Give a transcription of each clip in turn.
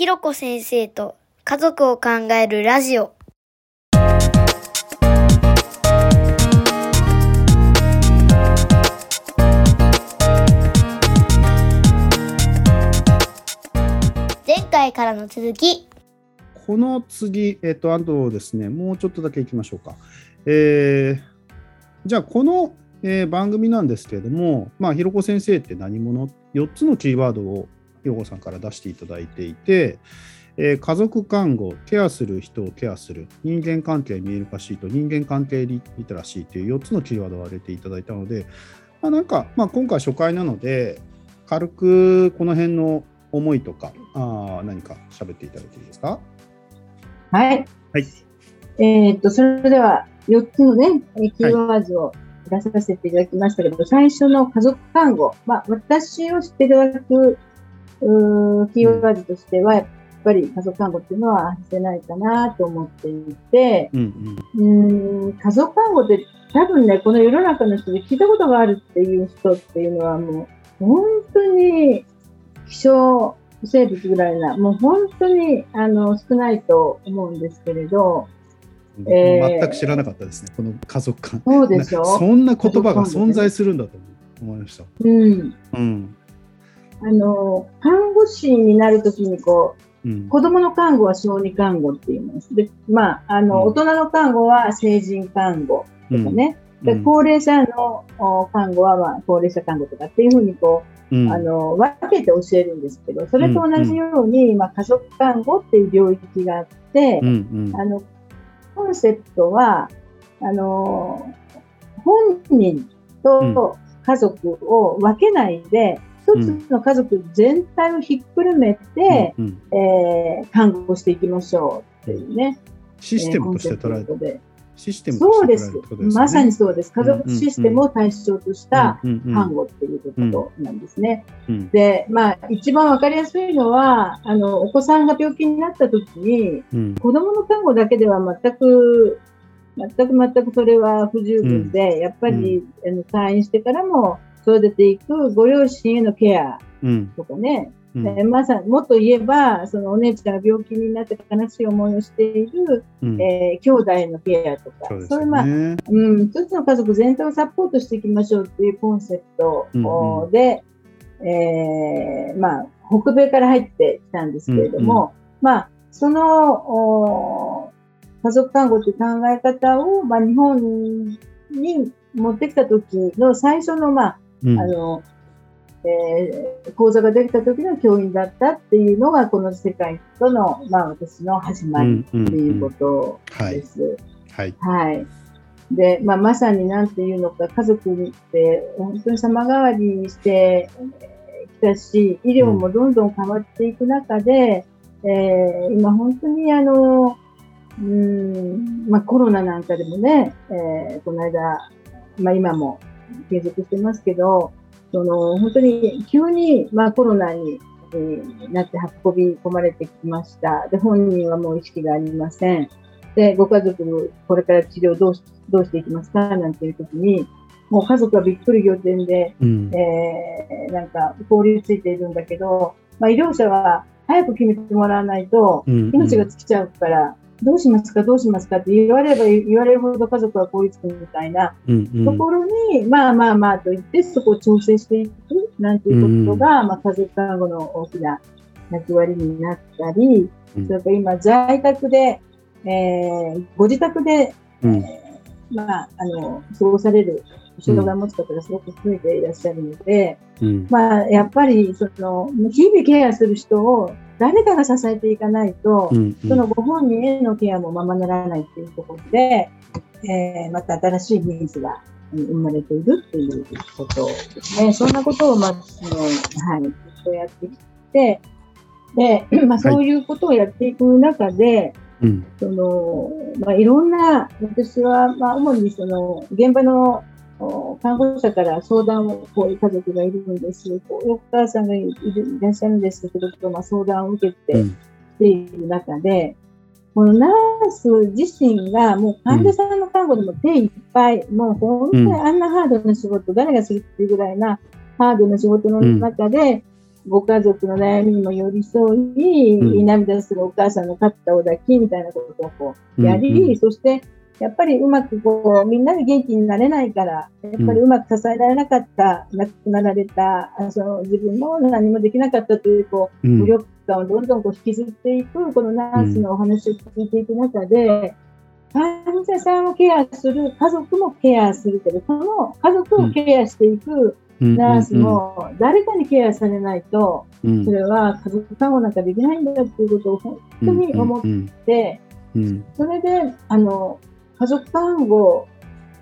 ひろこ先生と家族を考えるラジオ。前回からの続き。この次、えっ、と、あとですね、もうちょっとだけいきましょうか。えー、じゃあ、この、えー番組なんですけれども、まあ、ひろこ先生って何者 ?4 つのキーワードをひろこさんから出していただいていて、えー家族看護、ケアする人をケアする、人間関係見える化シート、人間関係リリテラシーという4つのキーワードを挙げていただいたので、まあ、なんか、まあ、今回初回なので、軽くこの辺の思いとか、あー何か喋っていただいていいですか？はい。はい。えーっと、それでは、4つのね、えーキーワードを出させていただきましたけど、最初の家族看護。まあ、私を知っていただく、うーキーワードとしては、やっぱり家族看護っていうのは外せないかなと思っていて、うんうんうーん、家族看護って多分ね、この世の中の人で聞いたことがあるっていう人っていうのはもう、本当に希少生物ぐらいな、もう本当にあの少ないと思うんですけれど、僕えー全く知らなかったですね、この家族間。そうでしょ？そんな言葉が存在するんだと思いました。うん。うん。あの、看護師になるときにこうん。う、子供の看護は小児看護って言います。で、まあ、あの、うん。大人の看護は成人看護とかね。でうん。高齢者のお看護は、まあ、高齢者看護とかっていうふうにこう、うん。あの、分けて教えるんですけど、それと同じように、まあ、家族看護っていう領域があってう、ん。あの、コンセプトは、あの、本人と家族を分けないで、一つの家族全体をひっくるめて、うんうん。えー看護していきましょうっていうね。システムとして捉えて、システムとそうです。まさにそうです。家族システムを対象としたうんうん看護っていうことなんですね。うんで、まあ、一番わかりやすいのは、あの、お子さんが病気になった時に、うん。子供の看護だけでは全く、全く全くそれは不十分で、やっぱり、あの退院してからも育てていくご両親へのケアうん。とかね、うん。えーまさにもっと言えば、そのお姉ちゃんが病気になって悲しい思いをしている、うん。えー兄弟のケアとか、そうですそういう、まあ。うん、一つの家族全体をサポートしていきましょうっていうコンセプトうんうで、えーまあ、北米から入ってきたんですけれども、まあ、そのお家族看護という考え方を、まあ、日本に持ってきた時の最初の、まあ、うんあの、えー講座ができた時の教員だったっていうのが、この世界との、まあ、私の始まりっていうことはいです。はい。はい。で、まあ、まさになんていうのか、家族って本当に様変わりしてえーきたし、医療もどんどん変わっていく中で、えー今本当にあの、うーん、まあ、コロナなんかでもね、えーこの間、まあ、今も継続してますけど、その本当に急に、まあ、コロナに、えーなって運び込まれてきました。で、本人はもう意識がありません。で、ご家族、これから治療どうしどうしていきますか？なんていう時に、もう家族はびっくり仰天で、うんえーなんか凍りついているんだけど、まあ、医療者は早く決めてもらわないと、うん命が尽きちゃうから、どうしますか、どうしますか？って言われれば言われるほど家族は凍りつくみたいなうんうん。ところに、まあまあまあと言って、そこを調整していくなんていうことが、まあ、家族看護の大きな役割になったり、うん。それから今、在宅で、えーご自宅で、うん。えーまあ、あの、過ごされる、障害を持つ方がすごく増えていらっしゃるので、うん。まあ、やっぱり、その、日々ケアする人を誰かが支えていかないと、うんそのご本人へのケアもままならないっていうところで、えーまた新しいニーズがうん生まれているっていうことですね。そんなことを、まあ、そのはい、ずっとやってきて、で、まあ、そういうことをやっていく中で、うん。その、まあ、いろんな、私は、まあ、主にその、現場のお看護者から相談を、こういう家族がいるんです。こうお母さんがいるいらっしゃるんですけど、まあ、相談を受けてうん。きている中で、このナース自身がもう患者さんの看護でも手いっぱい、もう本当にあんなハードな仕事、誰がするっていうぐらいなハードな仕事の中で、ご家族の悩みにも寄り添い、うん。涙するお母さんの肩を抱きみたいなことをこうやり、うんうん。そしてやっぱりうまくこうみんなで元気になれないから、やっぱりうまく支えられなかった、亡くなられた、あその自分も何もできなかったというこううん。無力感をどんどんこう引きずっていく、このナースのお話を聞いていく中で、患者さんをケアする、家族もケアするけど、この家族をケアしていくナースも誰かにケアされないと、うん。それは家族看護なんかできないんだっていうことを本当に思っうん。て、うん。それで、あの、家族看護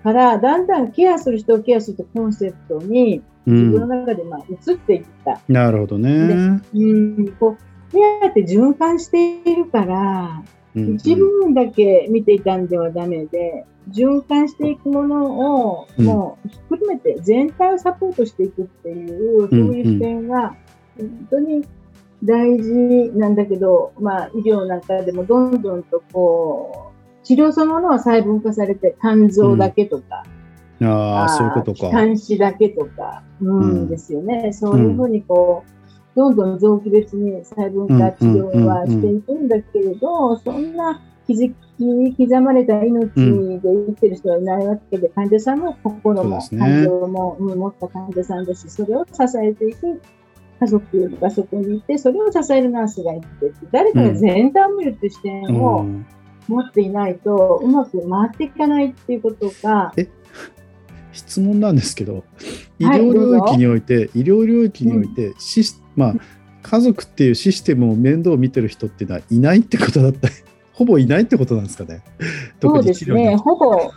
からだんだんケアする人をケアするとコンセプトにう自分のん中でまあ移っていった。なるほどね。うん、こう、ケアって循環しているから、うん一部分だけ見ていたんではダメで、循環していくものをうんもうひっくるめて全体をサポートしていくっていう、そういう視点が本当に大事なんだけど、まあ医療なんかでもどんどんとこう、治療そのものは細分化されて肝臓だけとか、ああ、そういうことか。気管支だけとか、うん。うんですよね。そういうふうにこう、どんどん臓器別に細分化治療はしていくんだけれど、そん。な気に刻まれた命で生きてる人はいないわけで、患者さんも心も感情も、うん持った患者さんだし、それを支えていく家族がそこにいて、それを支えるナースがいて誰かが全体を見るっていう視点をうん持っていないと、うまく回っていかないっていうことが、質問なんですけど、医はい。療領域において、医療領域において、シスまあ、家族っていうシステムを面倒を見てる人っていうのはいないってことだった。り、ほぼいないってことなんですかね？そうですね、ほぼ、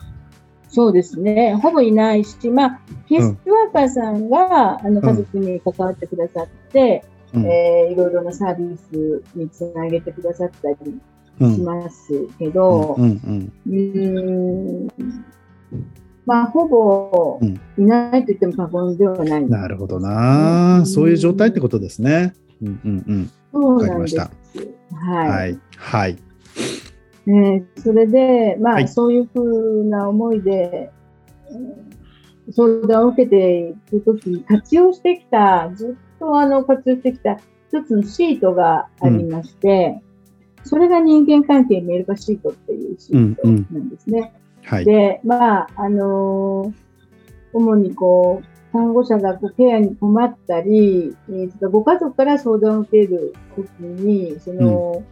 そうですね、ほぼいないし、まあ、ケースワーカーさんが、あの家族に関わってくださって、うん。えーいろいろなサービスにつなげてくださったりうんしますけど、うんうんうーん、まあ、ほぼうんいないと言っても過言ではない。なるほどな、うんそういう状態ってことですね。うんうんそうわかり。ましたうん。はい。はい。はい。ね、それで、まあ、はいそういうふうな思いで、うん相談を受けていくとき、活用してきた、ずっとあの活用してきた一つのシートがありまして、それが人間関係見える化シートっていうシートなんですね。はい。で、まあ、あのー主にこう、看護者がこうケアに困ったり、えーご家族から相談を受けるときに、その、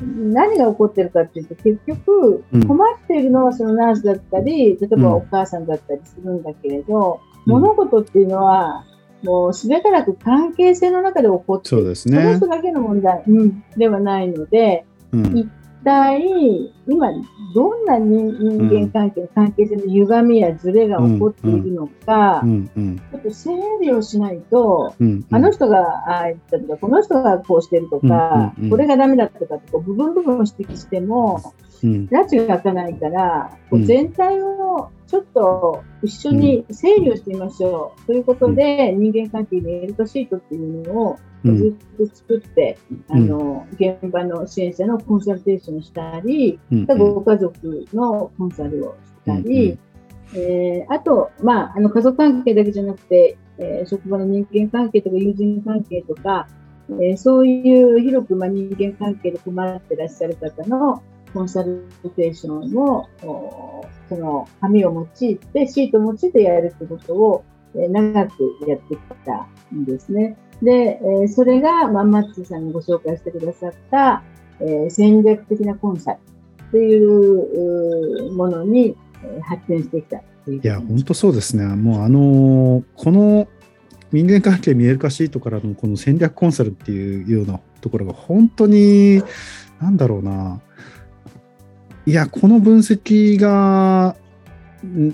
何が起こってるかっていうと、結局うん、困っているのはそのナースだったり、例えばお母さんだったりするんだけれど、物事っていうのは、もうすべからく関係性の中で起こって。そうですそのね人。だけの問題、うん、ではないので、うん一体、今、どんな人人間関係、関係性の歪みやズレが起こっているのか、ちょっと整理をしないと、うんあの人がああ言ったとか、この人がこうしてるとか、これがダメだとかってこう部分部分を指摘しても、うん。拉致が開かないから、こううん全体をちょっと一緒に整理をしてみましょう。ということで、人間関係にエルトシートっていうのをうんずっと作って、うん。あの、現場の支援者のコンサルテーションをしたり、うんご家族のコンサルをしたり、えーあと、まあ、あの家族関係だけじゃなくて、えー職場の人間関係とか友人関係とか、えーそういう広く、まあ、人間関係で困ってらっしゃる方のコンサルテーションを、おその紙を用いて、シートを用いてやるってことを、えー長くやってきたんですね。で、えーそれが、まあ、マッツーさんがご紹介してくださった、えー戦略的なコンサルというものに発展してきたいいや、本当そうですね。もうあのこの人間関係見える化シートからのこの戦略コンサルっていうようなところが本当に、なんだろうな。いや、この分析が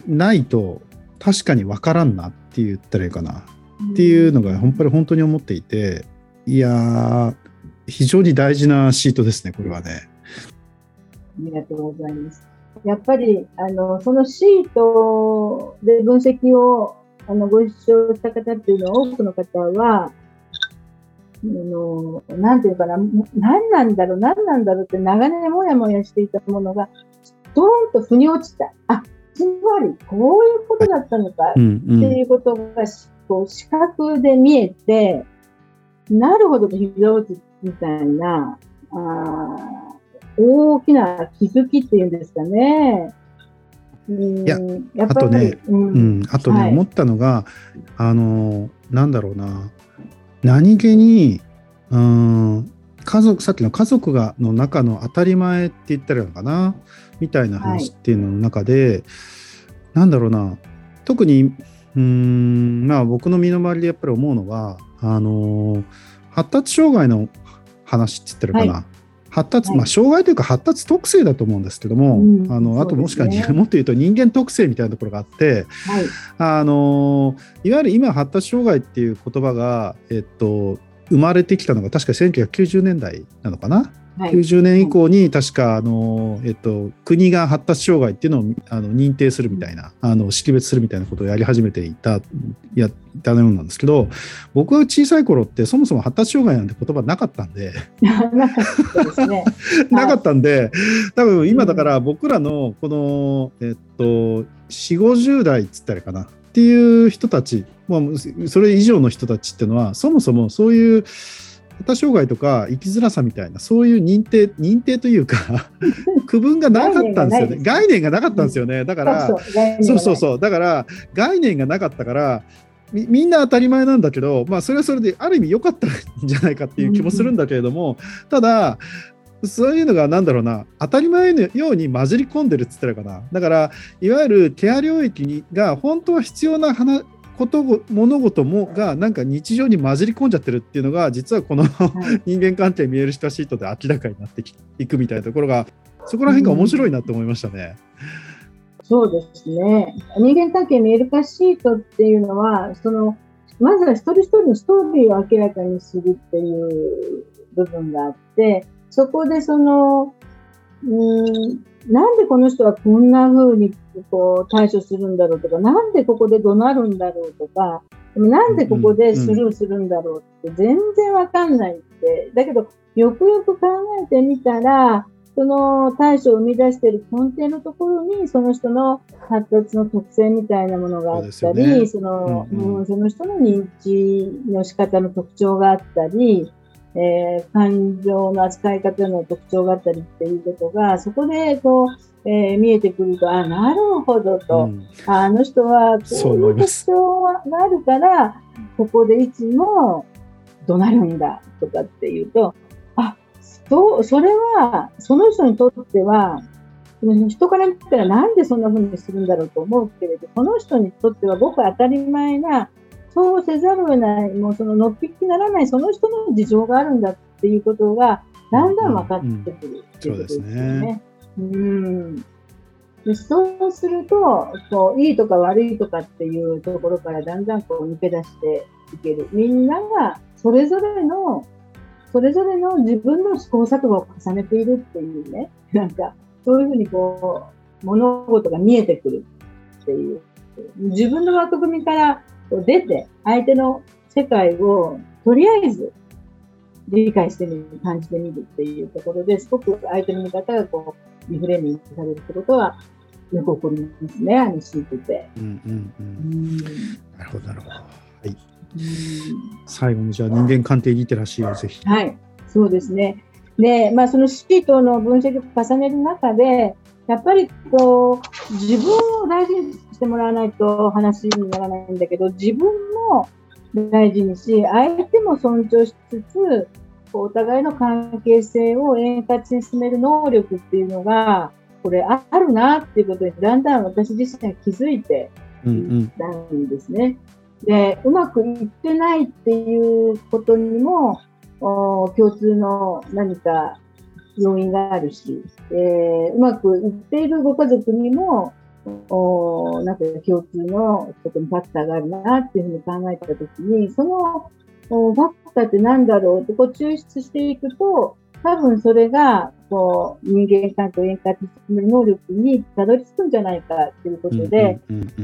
ないと確かに分からんなって言ったらいいかなっていうのが本当に本当に思っていて、いやー、非常に大事なシートですね、これはね。ありがとうございます。やっぱり、あの、そのシートで分析を、あの、ご一緒した方っていうのは、多くの方は、あの、なんていうかな、何なんだろう、何なんだろうって長年もやもやしていたものが、ドーンと腑に落ちた。あ、つまり、こういうことだったのか、っていうことがしこう視覚で見えて、なるほど膝落ちみたいな、あ大きな気づきっていうんですかね。いや、やっぱりあとね、うん、うん、あとね、はい、思ったのが、あの、なんだろうな、何気に、うん、家族、さっきの家族がの中の当たり前って言ったらいいのかな、みたいな話っていうのの中で、はい、なんだろうな、特に、うん、まあ僕の身の回りでやっぱり思うのは、あの、発達障害の話って言ったらいいかな、はい。発達、まあ、障害というか発達特性だと思うんですけども、あのあともしくは、ね、もっと言うと人間特性みたいなところがあって、はい、あのいわゆる今発達障害っていう言葉が、えっと、生まれてきたのが確か1990年代なのかな？はい、90年以降に確かあの、えっと、国が発達障害っていうのをあの認定するみたいなあの識別するみたいなことをやり始めていたやったようなんですけど僕が小さい頃ってそもそも発達障害なんて言葉なかったんで。なかったね、なかったんで多分今だから僕らのこの、えっと、4 5 0代っつったらかなっていう人たち、まあ、それ以上の人たちっていうのはそもそもそういう発達障害とか生きづらさみたいなそういう認定認定というか 区分がなかったんですよね。概念がなかったんですよね。だからそうそうそうだから概念がなかったからみみんな当たり前なんだけど、まあ、それはそれである意味良かったんじゃないかっていう気もするんだけれども、ただそういうのがなんだろうな当たり前のように混じり込んでるっつったらかな。だからいわゆるケア領域にが本当は必要な話こと物事もがなんか日常に混じり込んじゃってるっていうのが実はこの 人間関係見える人シートで明らかになっていくみたいなところがそこら辺が面白いなと思いましたね。うん、そうですね。人間関係見える化シートっていうのはそのまずは一人一人のストーリーを明らかにするっていう部分があってそこでそのうんなんでこの人はこんな風にこう対処するんだろうとか、なんでここで怒鳴るんだろうとか、なんでここでスルーするんだろうって全然わかんないって。だけど、よくよく考えてみたら、その対処を生み出している根底のところに、その人の発達の特性みたいなものがあったり、そ、ね、の、うんうん、その人の認知の仕方の特徴があったり、えー、感情の扱い方の特徴があったりっていうことが、そこでこう、えー、見えてくると、あ、なるほどと、うん、あの人はこういう特徴があるから、ここでいつも怒鳴るんだとかっていうと、あ、そう、それは、その人にとっては、人から見たらなんでそんな風にするんだろうと思うけれど、この人にとってはごく当たり前なそうせざるを得ない、もうそののっぴきならないその人の事情があるんだっていうことが、だんだん分かってくるっていうことですよね。うんでそうするとこう、いいとか悪いとかっていうところからだんだんこう抜け出していける。みんながそれぞれの、それぞれの自分の試行錯誤を重ねているっていうね、なんか、そういうふうにこう、物事が見えてくるっていう。自分の枠組みから出て、相手の世界をとりあえず理解してみる、感じてみるっていうところですごく相手の見方がこうリフレーミングされるってことはよく起こりますね、あのシートで。なるほど、なるほど。はい。最後にじゃあ人間鑑定リテラシーをぜひ。はい、そうですね。で、まあ、そのシートの分析を重ねる中で、やっぱりこう自分を大事にしてもらわないと話にならないんだけど、自分も大事にし、相手も尊重しつつ、お互いの関係性を円滑に進める能力っていうのが、これあるなっていうことにだんだん私自身は気づいていったんですね。うんうん、で、うまくいってないっていうことにも、共通の何か要因があるし、えー、うまくいっているご家族にもおなんか共通のとこにファクターがあるなっていうふうに考えたときに、そのファクターって何だろうってこう抽出していくと、多分それがこう人間関係を円滑に進める能力にたどり着くんじゃないかということで、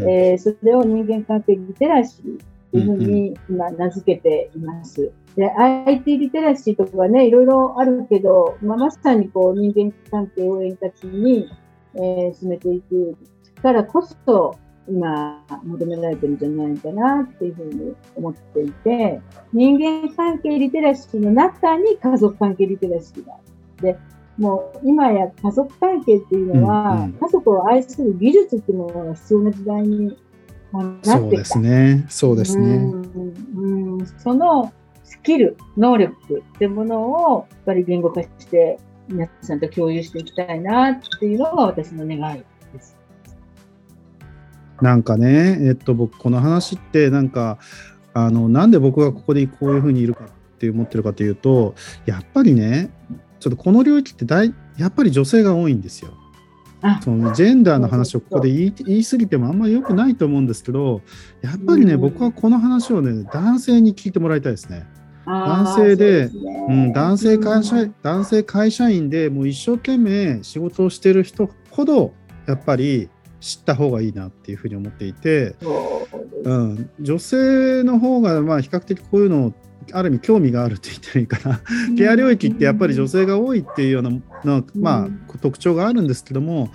えそれを人間関係リテラシーというふうに今名付けています。で、IT リテラシーとかね、いろいろあるけど、まあ、まさにこう人間関係を円滑に、えー、進めていくからこそ、今求められてるんじゃないかなっていうふうに思っていて、人間関係リテラシーの中に家族関係リテラシーがあもう今や家族関係っていうのは、家族を愛する技術っていうものが必要な時代にまあなってきた。そうですね。そうですね。うんうんそのスキル、能力ってものをやっぱり言語化して皆さんと共有していきたいなっていうのが私の願い。なんかね、えっと、僕、この話って、なんか、あの、なんで僕がここでこういうふうにいるかって思ってるかというと、やっぱりね、ちょっとこの領域って大、やっぱり女性が多いんですよ。あそのジェンダーの話をここで言い言い過ぎてもあんまり良くないと思うんですけど、やっぱりね、うん僕はこの話をね、男性に聞いてもらいたいですね。男性でねうん、男性会社、うん男性会社員でもう一生懸命仕事をしてる人ほど、やっぱり知った方がいいなっていうふうに思っていて、そうん、女性の方がまあ比較的こういうのをある意味興味があるって言ったらいいかな。ケア領域ってやっぱり女性が多いっていうようなの、まあ、特徴があるんですけども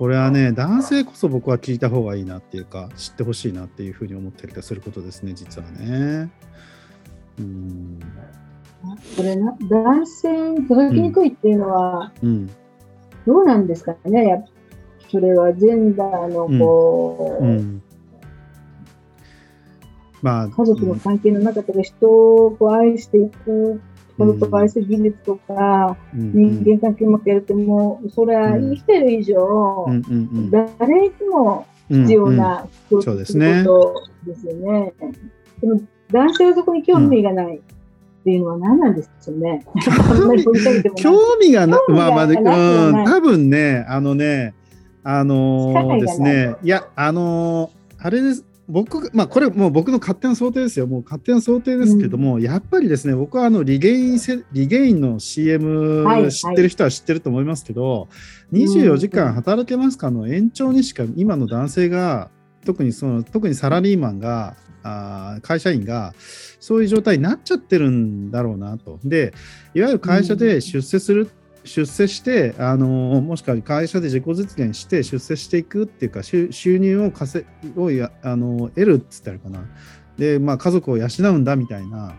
これはね男性こそ僕は聞いた方がいいなっていうか知ってほしいなっていうふうに思ってたりすることですね実はね。うん。これな、男性に届きにくいっていうのは、うん。どうなんですかね、やっぱそれはジェンダーのこう、うん。まあ家族の関係の中とか、人をこう愛していくところとか、愛する技術とか、うん。人間関係うまくやると、もう、それは生きてる以上、うん。うん。誰にもうん必要なうんそうですね。ことですよね。でも男性はそこに興味がないっていうのは何なんでしょうね。興味がな、興味がまあまあ、うん、多分ね、あのね、あのーですね、いや、あのーあれです。僕が、まあ、これもう僕の勝手な想定ですよ。もう勝手な想定ですけども、やっぱりですね、僕はあのリゲインせ、リゲインの CM はい知ってる人は知ってると思いますけど、24時間働けますかの延長にしか今の男性が、特にその、特にサラリーマンが、あー会社員がそういう状態になっちゃってるんだろうなと。で、いわゆる会社で出世する、出世して、あのもしくは会社で自己実現して出世していくっていうか、収収入を稼をやあの得るっつったらかな。で、まあ、家族を養うんだみたいな、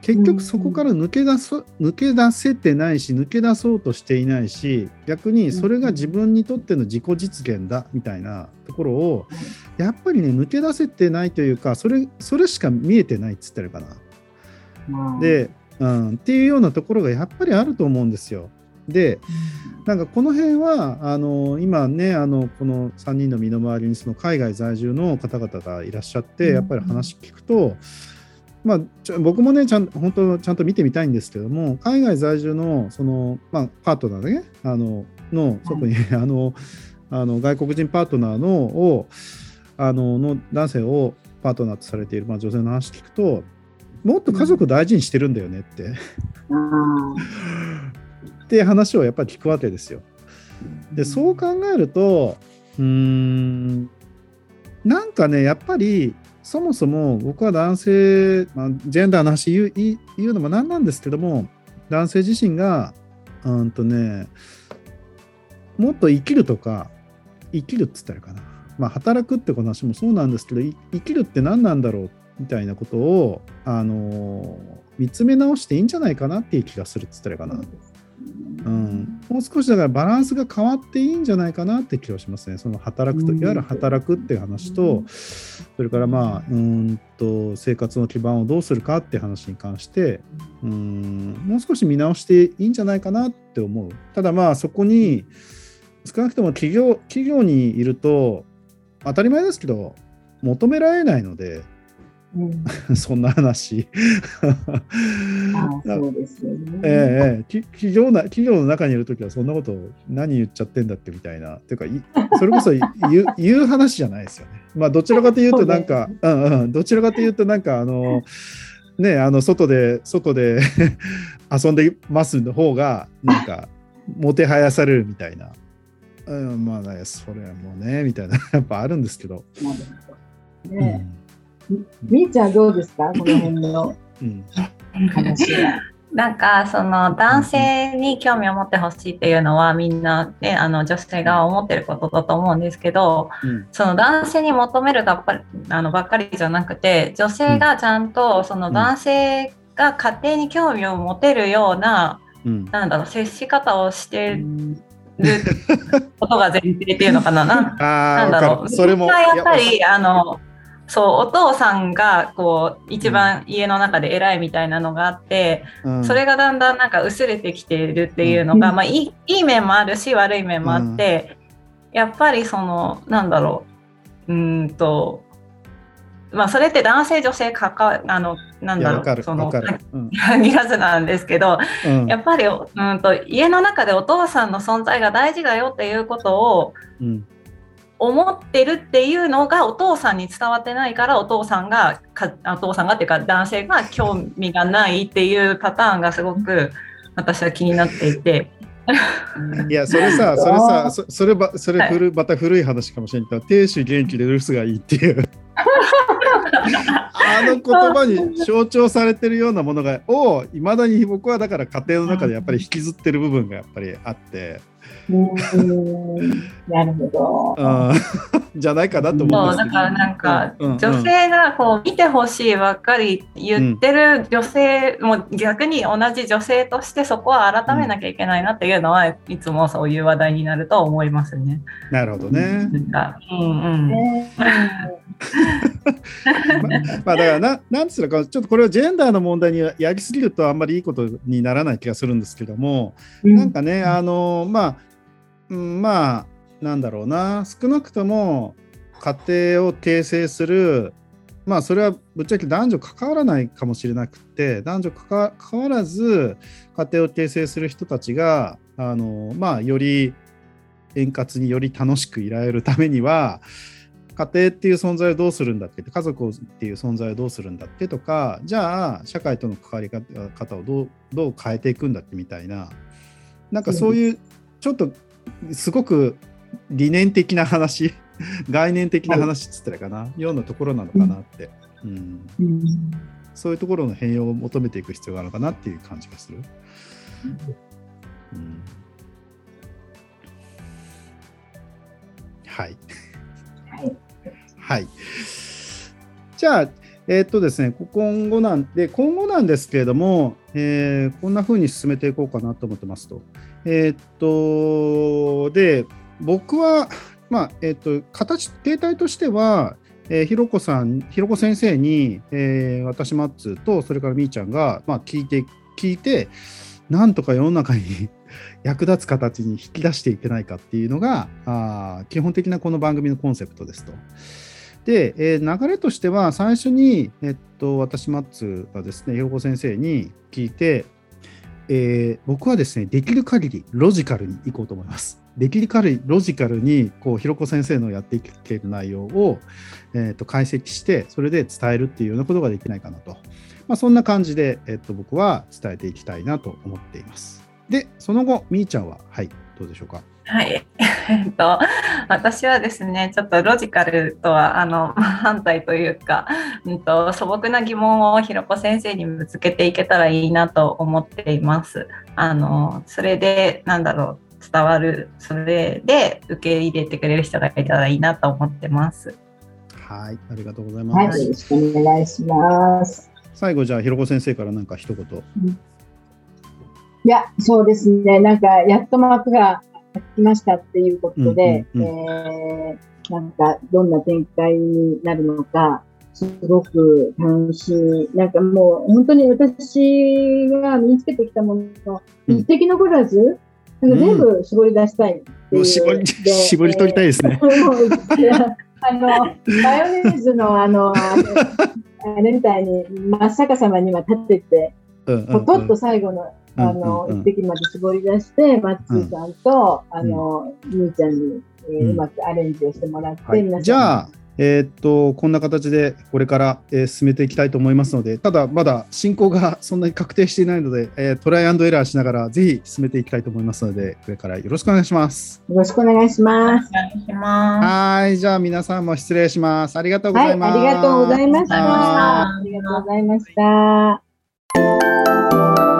結局そこから抜け出そ抜け出せてないし、抜け出そうとしていないし、逆にそれが自分にとっての自己実現だみたいなところを、やっぱりね、抜け出せてないというか、それそれしか見えてないっつったらいいかな。まあで、うん、っていうようなところがやっぱりあると思うんですよ。で、なんかこの辺はあの今ねあのこの3人の身の回りにその海外在住の方々がいらっしゃってうん。やっぱり話聞くと、まあ、ちょ僕もねちゃん本当ちゃんと見てみたいんですけども海外在住のその、まあ、パートナーねあのの特に、あのあの外国人パートナーのをあのの男性をパートナーとされている、まあ、女性の話聞くともっと家族大事にしてるんだよねって。あっていう話をやっぱり聞くわけですよ。でそう考えるとうーんなんかねやっぱりそもそも僕は男性、まあ、ジェンダーの話言う言うのもなんなんですけども男性自身がうんとねもっと生きるとか生きるっつったらかな、まあ、働くって話もそうなんですけどい生きるって何なんだろうみたいなことを、あの見つめ直していいんじゃないかなっていう気がするっつったらかな。うん、もう少しだからバランスが変わっていいんじゃないかなって気がしますね。その働くと、うんいわゆる働くっていう話と、それからまあ、うーんと生活の基盤をどうするかっていう話に関して、うーん、もう少し見直していいんじゃないかなって思う。ただまあ、そこに、少なくとも企業企業にいると、当たり前ですけど、求められないので、うん そんな話。あ そうですよね。ええええ、き企業な企業の中にいるときはそんなこと何言っちゃってんだってみたいな。ていうか、いそれこそ 言う言う話じゃないですよね。まあ、どちらかというと、なんか、うんうん、どちらかというと、なんか、あの、ね、あの、外で、外で遊んでますの方が、なんか、もてはやされるみたいな。うん、まあね、それはもうね、みたいな、やっぱあるんですけど。みーちゃんどうですか？この辺のうん話は。なんかその男性に興味を持ってほしいっていうのはみんな、ね、あの女性が思ってることだと思うんですけど、うんその男性に求めるばっかりあのばっかりじゃなくて女性がちゃんとその男性が家庭に興味を持てるような、うんなんだろう接し方をしてる ことが前提っていうのかな。なんだろう。それも。やっぱいり、あの、そう、お父さんが、こう、一番家の中で偉いみたいなのがあって、うん。それがだんだんなんか薄れてきているっていうのが、うん。まあいい、いい面もあるし、悪い面もあって、やっぱりその、なんだろう、うーんと、まあ、それって男性、女性かか、あの、なん。だろう、その、限らずなんですけど、うん。やっぱり、うんと、家の中でお父さんの存在が大事だよっていうことを、うん思ってるっていうのがお父さんに伝わってないからお父さんがかお父さんがっていうか男性が興味がないっていうパターンがすごく私は気になっていて。いや、それさ、それさ、そそれば、それはい古い、また古い話かもしれんけど、亭主元気で留守がいいっていう。あの言葉に象徴されてるようなものが、を、いまだに僕はだから家庭の中でやっぱり引きずってる部分がやっぱりあって、うんなるほど。うん じゃないかなと思うんですけど。そうだからなんかうん。うん。女性がこう見てほしいばっかり言ってる女性も逆に同じ女性としてそこは改めなきゃいけないなっていうのはいつもそういう話題になると思いますね。なるほどね。なん。かうんうん。ね。まあだからな、なんつうのか、ちょっとこれはジェンダーの問題にやりすぎるとあんまりいいことにならない気がするんですけども、うん。なんかね、あのまあ、うんまあ、なんだろうな、少なくとも家庭を形成する、まあ、それはぶっちゃけ男女関わらないかもしれなくって、男女関わ関わらず家庭を形成する人たちが、あのまあ、より円滑により楽しくいられるためには、家庭っていう存在をどうするんだっけ家族っていう存在をどうするんだっけとかじゃあ社会との関わり方をどうどう変えていくんだっけみたいな。なんかそういうちょっとすごく理念的な話 概念的な話っつったらかな、ようなところなのかなって、うん、うんそういうところの変容を求めていく必要があるのかなっていう感じがする。うんはい。はいはい。じゃあ、えーっとですね、今後なんで、今後なんですけれども、えーこんな風に進めていこうかなと思ってますと。えーっと、で、僕は、まあ、えーっと、形、形態としては、えーひろこさん、ひろこ先生に、えー私、マッツと、それからみーちゃんが、まあ、聞いて、聞いて、なんとか世の中に 役立つ形に引き出していけないかっていうのが、あ基本的なこの番組のコンセプトですと。で、えー流れとしては、最初に、えっと、私、マッツーがですね、ひろこ先生に聞いて、えー僕はですね、できる限りロジカルにいこうと思います。できる限りロジカルに、こう、ひろこ先生のやっていける内容を、えーと解析して、それで伝えるっていうようなことができないかなと。まあ、そんな感じで、えっと、僕は伝えていきたいなと思っています。で、その後、みーちゃんは、はい、どうでしょうか？はい。えっと、私はですね、ちょっとロジカルとは、あの、反対というか、うんと、素朴な疑問をひろこ先生にぶつけていけたらいいなと思っています。あの、それで、なんだろう、伝わる、それで受け入れてくれる人がいたらいいなと思ってます。はい、ありがとうございはい、よます。ろしくお願いします。最後、じゃあ、ひろこ先生から何か一言。いや、そうですね、なんか、やっと幕が開きましたっていうことで、うんうんえーなんか、どんな展開になるのか、すごく楽しみ。なんかもう、本当に私が身につけてきたものの、うん一滴残らず、なんか全部絞り出したいっていう。絞り、で絞り取りたいですね。あの、マヨネーズのあの、あれみたいに真っ逆さまに今立てて、ポトッと最後の、うんあの、うんうん一滴まで絞り出して、マッツーさんと、あの、みーちゃんに、えーうまくアレンジをしてもらって、はい皆さんじゃあ、えーっと、こんな形でこれから、えー進めていきたいと思いますので、ただまだ進行が そんなに確定していないので、えートライアンドエラーしながらぜひ進めていきたいと思いますので、これからよろしくお願いします。よろしくお願いします。お願いします。はい、じゃあ皆さんも失礼します。ありがとうごはい、ありざいます。がとうございました。あありがとうございました。